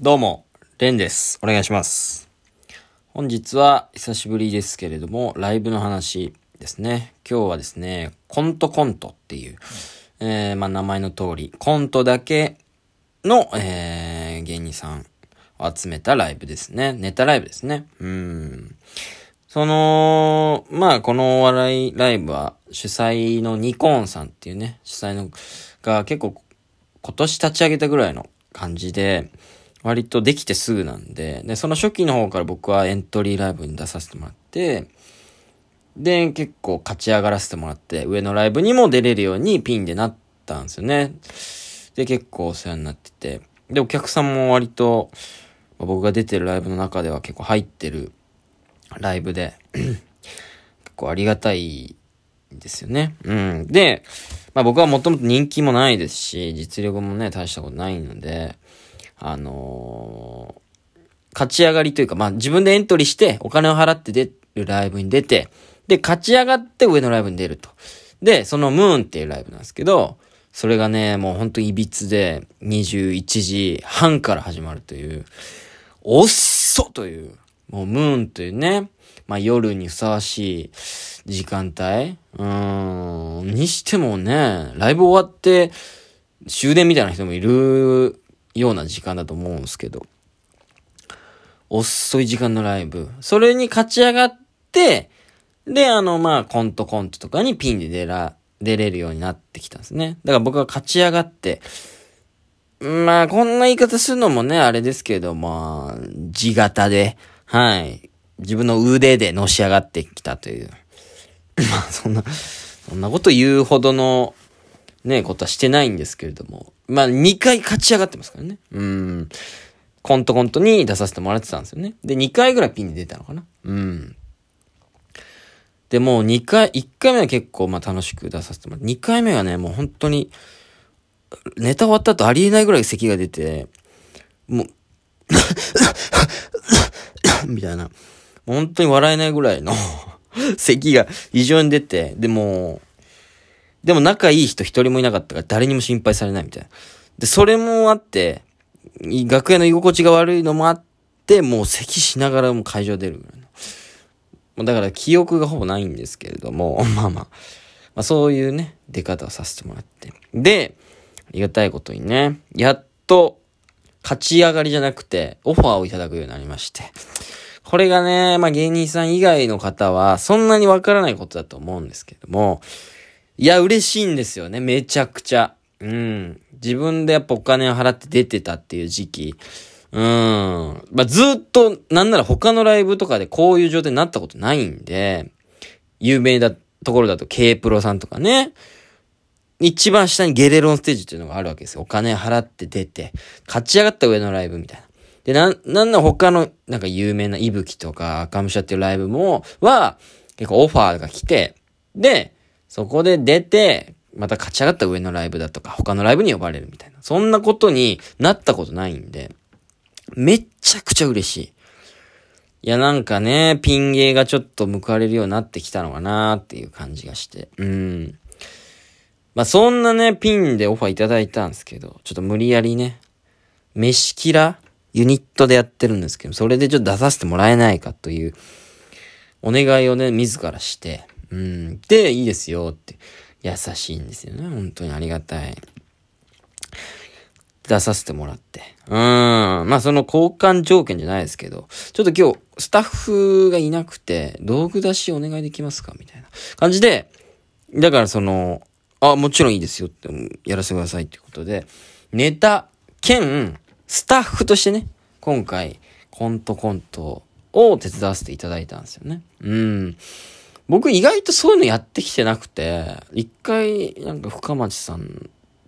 どうも、レンです。お願いします。本日は久しぶりですけれども、ライブの話ですね。今日はですね、コントコントっていう、えー、まあ名前の通り、コントだけの、えー、芸人さんを集めたライブですね。ネタライブですね。うん。その、まあ、このお笑いライブは主催のニコーンさんっていうね、主催のが結構今年立ち上げたぐらいの感じで、割とできてすぐなんで、で、その初期の方から僕はエントリーライブに出させてもらって、で、結構勝ち上がらせてもらって、上のライブにも出れるようにピンでなったんですよね。で、結構お世話になってて、で、お客さんも割と、僕が出てるライブの中では結構入ってるライブで、結構ありがたいですよね。うん。で、まあ僕はもともと人気もないですし、実力もね、大したことないので、あのー勝ち上がりというか、まあ自分でエントリーしてお金を払って出るライブに出て、で、勝ち上がって上のライブに出ると。で、そのムーンっていうライブなんですけど、それがね、もうほんといびつで、21時半から始まるという、おっそという、もうムーンというね、まあ夜にふさわしい時間帯うーん、にしてもね、ライブ終わって終電みたいな人もいるような時間だと思うんですけど、遅い時間のライブ。それに勝ち上がって、で、あの、まあ、コントコントとかにピンで出ら、出れるようになってきたんですね。だから僕は勝ち上がって、まあ、こんな言い方するのもね、あれですけど、まあ、地型で、はい。自分の腕でのし上がってきたという。まあ、そんな、そんなこと言うほどの、ね、ことはしてないんですけれども。まあ、2回勝ち上がってますからね。うん。コントコントに出させてもらってたんですよね。で、2回ぐらいピンに出たのかな。うん。で、もう2回、1回目は結構まあ楽しく出させてもらって、2回目はね、もう本当に、ネタ終わった後ありえないぐらい咳が出て、もう、みたいな。本当に笑えないぐらいの咳が異常に出て、でも、でも仲いい人一人もいなかったから誰にも心配されないみたいな。で、それもあって、楽屋の居心地が悪いのもあって、もう咳しながらも会場出るぐらいの。だから記憶がほぼないんですけれども、まあまあ、まあそういうね、出方をさせてもらって。で、ありがたいことにね、やっと、勝ち上がりじゃなくて、オファーをいただくようになりまして。これがね、まあ芸人さん以外の方は、そんなにわからないことだと思うんですけれども、いや、嬉しいんですよね、めちゃくちゃ。うん。自分でやっぱお金を払って出てたっていう時期。うん。まあ、ずっと、なんなら他のライブとかでこういう状態になったことないんで、有名だ、ところだと K プロさんとかね、一番下にゲレロンステージっていうのがあるわけですよ。お金払って出て、勝ち上がった上のライブみたいな。で、なん、なんなら他の、なんか有名なイブキとか赤武者っていうライブも、は、結構オファーが来て、で、そこで出て、また勝ち上がった上のライブだとか、他のライブに呼ばれるみたいな。そんなことになったことないんで、めっちゃくちゃ嬉しい。いや、なんかね、ピン芸がちょっと報われるようになってきたのかなっていう感じがして。うん。まあ、そんなね、ピンでオファーいただいたんですけど、ちょっと無理やりね、飯キラユニットでやってるんですけど、それでちょっと出させてもらえないかという、お願いをね、自らして、うん。で、いいですよって。優しいんですよね。本当にありがたい。出させてもらって。うん。まあその交換条件じゃないですけど、ちょっと今日スタッフがいなくて、道具出しお願いできますかみたいな感じで、だからその、あ、もちろんいいですよって、やらせてくださいってことで、ネタ兼スタッフとしてね、今回コントコントを手伝わせていただいたんですよね。うん。僕意外とそういうのやってきてなくて、一回なんか深町さんっ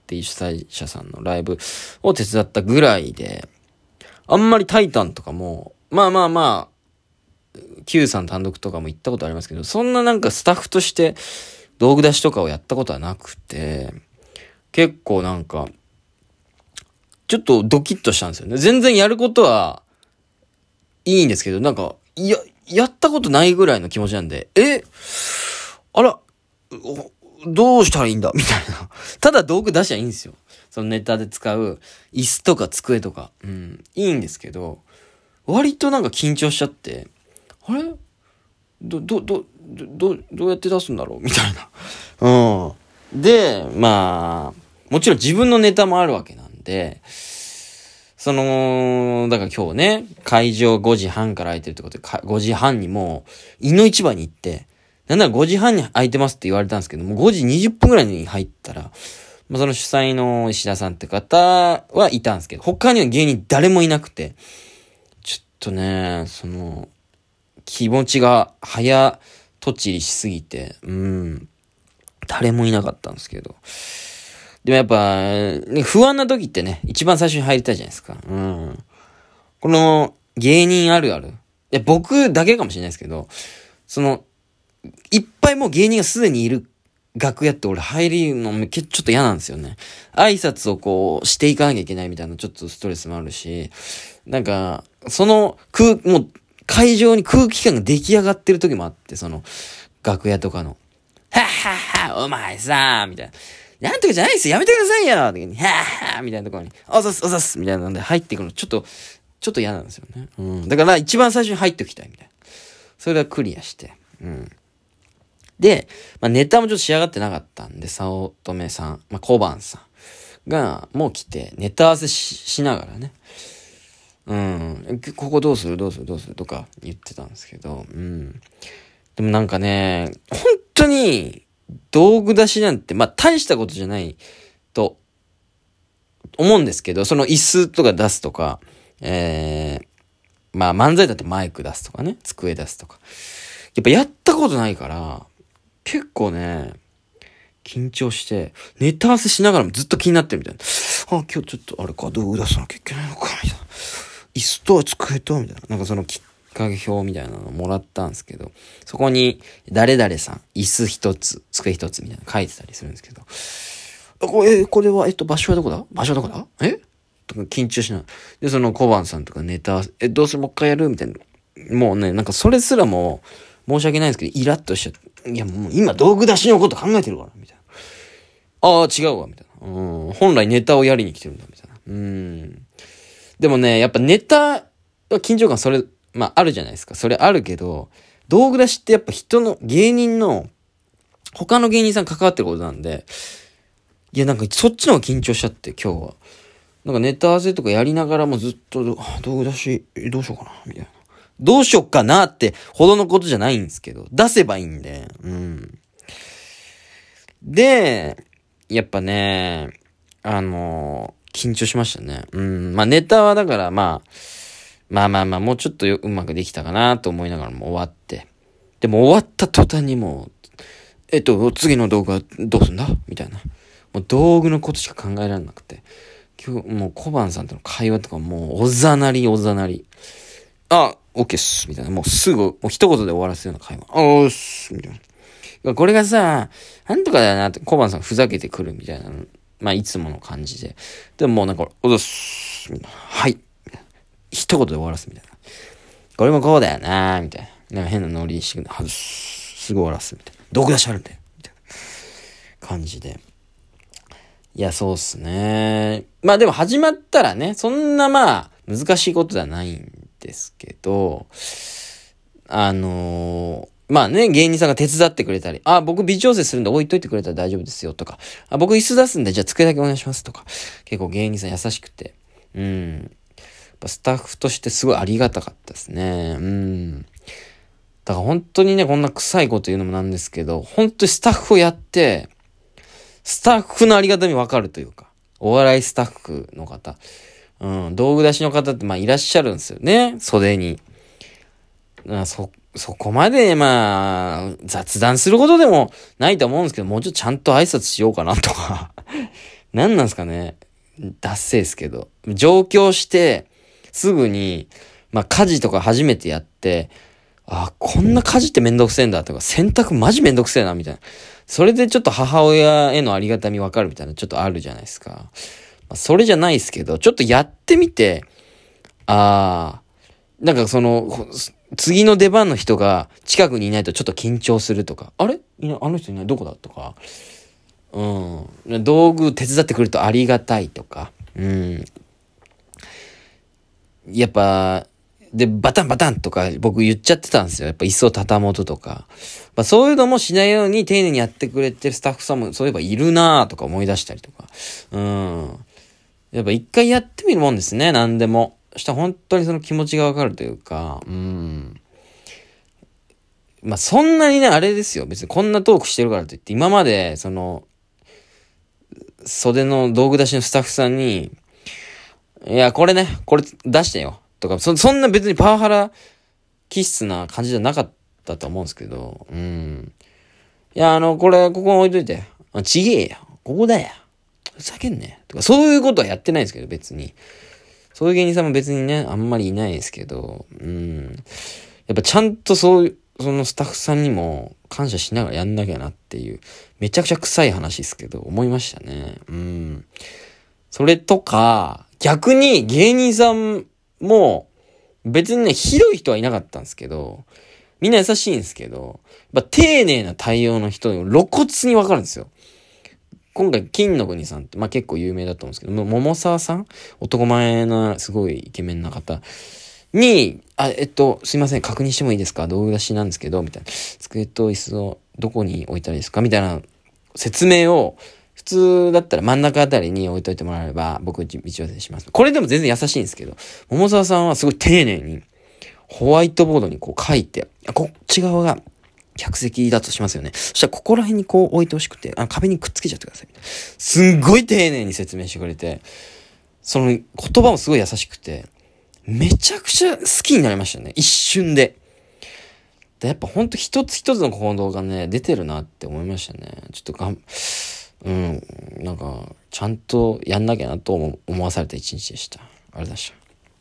ていう主催者さんのライブを手伝ったぐらいで、あんまりタイタンとかも、まあまあまあ、Q さん単独とかも行ったことありますけど、そんななんかスタッフとして道具出しとかをやったことはなくて、結構なんか、ちょっとドキッとしたんですよね。全然やることはいいんですけど、なんか、いや、やったことないぐらいの気持ちなんで、えあら、どうしたらいいんだ？みたいな。ただ道具出しゃいいんですよ。そのネタで使う椅子とか机とか、うん、いいんですけど、割となんか緊張しちゃって、あれ？ど、ど、ど、ど、どうやって出すんだろう？みたいな。うん。で、まあ、もちろん自分のネタもあるわけなんで、その、だから今日ね、会場5時半から空いてるってことで、5時半にもう、井の市場に行って、なんなら5時半に空いてますって言われたんですけども、5時20分ぐらいに入ったら、まあ、その主催の石田さんって方はいたんですけど、他には芸人誰もいなくて、ちょっとね、その、気持ちが早とちりしすぎて、うん、誰もいなかったんですけど。でもやっぱ、ね、不安な時ってね、一番最初に入りたいじゃないですか。うん。この、芸人あるある。いや、僕だけかもしれないですけど、その、いっぱいもう芸人がすでにいる楽屋って俺入るのちょっと嫌なんですよね。挨拶をこうしていかなきゃいけないみたいなちょっとストレスもあるし、なんか、その空、もう会場に空気感が出来上がってる時もあって、その楽屋とかの。はっはっは、お前さーみたいな。なんとかじゃないっすよやめてくださいよはっはみたいなところに、おざす、おざすみたいなんで入っていくのちょっと、ちょっと嫌なんですよね。うん。だから一番最初に入っておきたいみたいな。それはクリアして。うん。で、まあ、ネタもちょっと仕上がってなかったんで、早乙女さん、まあ、小判さんが、もう来て、ネタ合わせしながらね、うん、ここどうする？どうする？どうする？とか言ってたんですけど、うん。でもなんかね、本当に、道具出しなんて、まあ、大したことじゃないと、思うんですけど、その椅子とか出すとか、えー、まあ漫才だってマイク出すとかね、机出すとか。やっぱやったことないから、結構ね、緊張して、ネタ合わせしながらもずっと気になってるみたいな。あ、今日ちょっとあれか、道具出さなきゃいけないのか、みたいな。椅子とは机と、みたいな。なんかそのかけ表みたいなのもらったんですけど、そこに、誰々さん、椅子一つ、机一つみたいな書いてたりするんですけど、あ、これ、これは、えっと、場所はどこだ？場所はどこだ？え？とか緊張しない。で、その小判さんとかネタ、え、どうする？もう一回やる？みたいな。もうね、なんかそれすらも、申し訳ないんですけど、イラッとしちゃって、いやもう今道具出しのこと考えてるから、みたいな。ああ、違うわ、みたいな。うん。本来ネタをやりに来てるんだ、みたいな。うん。でもね、やっぱネタは緊張感それ、まああるじゃないですか。それあるけど、道具出しってやっぱ人の、芸人の、他の芸人さん関わってることなんで、いやなんかそっちの方が緊張しちゃって、今日は。なんかネタ合わせとかやりながらもずっと、道具出し、どうしようかな、みたいな。どうしよっかなってほどのことじゃないんですけど、出せばいいんで、うん。で、やっぱね、あの緊張しましたね。うん。まあネタはだからまあ、まあまあまあ、もうちょっとうまくできたかなと思いながらも終わって。でも終わった途端にもう、えっと、次の動画どうすんだ？みたいな。もう道具のことしか考えられなくて。今日、もう小判さんとの会話とかもうおざなりおざなり。あ、オッケーっす、みたいな。もうすぐ、もう一言で終わらせるような会話。あーっす、みたいな。これがさ、なんとかだよなって、小判さんふざけてくるみたいな。まあ、いつもの感じで。でももうなんか、おっす、みたいな。はい。一言で終わらすみたいな。これもこうだよなみたいな。なんか変なノリしてくる外す。すぐ終わらす、みたいな。毒出しあるんだよ。みたいな感じで。いや、そうっすね。まあでも始まったらね、そんなまあ、難しいことではないんですけど、あのー、まあね、芸人さんが手伝ってくれたり、あ、僕微調整するんで置いといてくれたら大丈夫ですよとか、あ、僕椅子出すんでじゃあ机だけお願いしますとか、結構芸人さん優しくて、うん。スタッフとしてすごいありがたかったですね。うん。だから本当にね、こんな臭いこと言うのもなんですけど、本当にスタッフをやって、スタッフのありがたみわかるというか、お笑いスタッフの方。うん、道具出しの方ってまあいらっしゃるんですよね、袖に。そ、そこまでまあ、雑談することでもないと思うんですけど、もうちょっとちゃんと挨拶しようかなとか。何なんすかね。脱せですけど。上京して、すぐに、まあ家事とか初めてやって、あ、こんな家事ってめんどくせえんだとか、洗濯マジめんどくせえな、みたいな。それでちょっと母親へのありがたみわかるみたいな、ちょっとあるじゃないですか。まあ、それじゃないですけど、ちょっとやってみて、ああ、なんかその、次の出番の人が近くにいないとちょっと緊張するとか、あれ？いなあの人いないどこだ？とか、うん。道具手伝ってくるとありがたいとか、うん。やっぱ、で、バタンバタンとか僕言っちゃってたんですよ。やっぱ椅子を畳もうとか。まあそういうのもしないように丁寧にやってくれてるスタッフさんもそういえばいるなとか思い出したりとか。うん。やっぱ一回やってみるもんですね、何でも。したら本当にその気持ちがわかるというか、うん。まあそんなにね、あれですよ。別にこんなトークしてるからといって、今まで、その、袖の道具出しのスタッフさんに、いや、これね、これ出してよ。とか、そ、そんな別にパワハラ気質な感じじゃなかったと思うんですけど、うん。いや、あの、これ、ここ置いといて。あ、ちげえよ。ここだよ。ふざけんね。とか、そういうことはやってないんですけど、別に。そういう芸人さんも別にね、あんまりいないですけど、うん。やっぱちゃんとそういう、そのスタッフさんにも感謝しながらやんなきゃなっていう、めちゃくちゃ臭い話ですけど、思いましたね。うん。それとか、逆に芸人さんも、別にね、ひどい人はいなかったんですけど、みんな優しいんですけど、やっぱ丁寧な対応の人に露骨にわかるんですよ。今回、金の国さんって、まあ結構有名だと思うんですけど、桃沢さん？男前な、すごいイケメンな方に、あ、えっと、すいません、確認してもいいですか？道具出しなんですけど、みたいな。机と椅子をどこに置いたらいいですか？みたいな説明を、普通だったら真ん中あたりに置いといてもらえれば、僕、道寄せします。これでも全然優しいんですけど、桃沢さんはすごい丁寧に、ホワイトボードにこう書いて、こっち側が客席だとしますよね。そしたらここら辺にこう置いてほしくて、あ壁にくっつけちゃってください。すんごい丁寧に説明してくれて、その言葉もすごい優しくて、めちゃくちゃ好きになりましたね。一瞬で。でやっぱほんと一つ一つの行動がね、出てるなって思いましたね。ちょっとがん、うん、なんか、ちゃんとやんなきゃなと思わされた一日でした。ありがとうございました。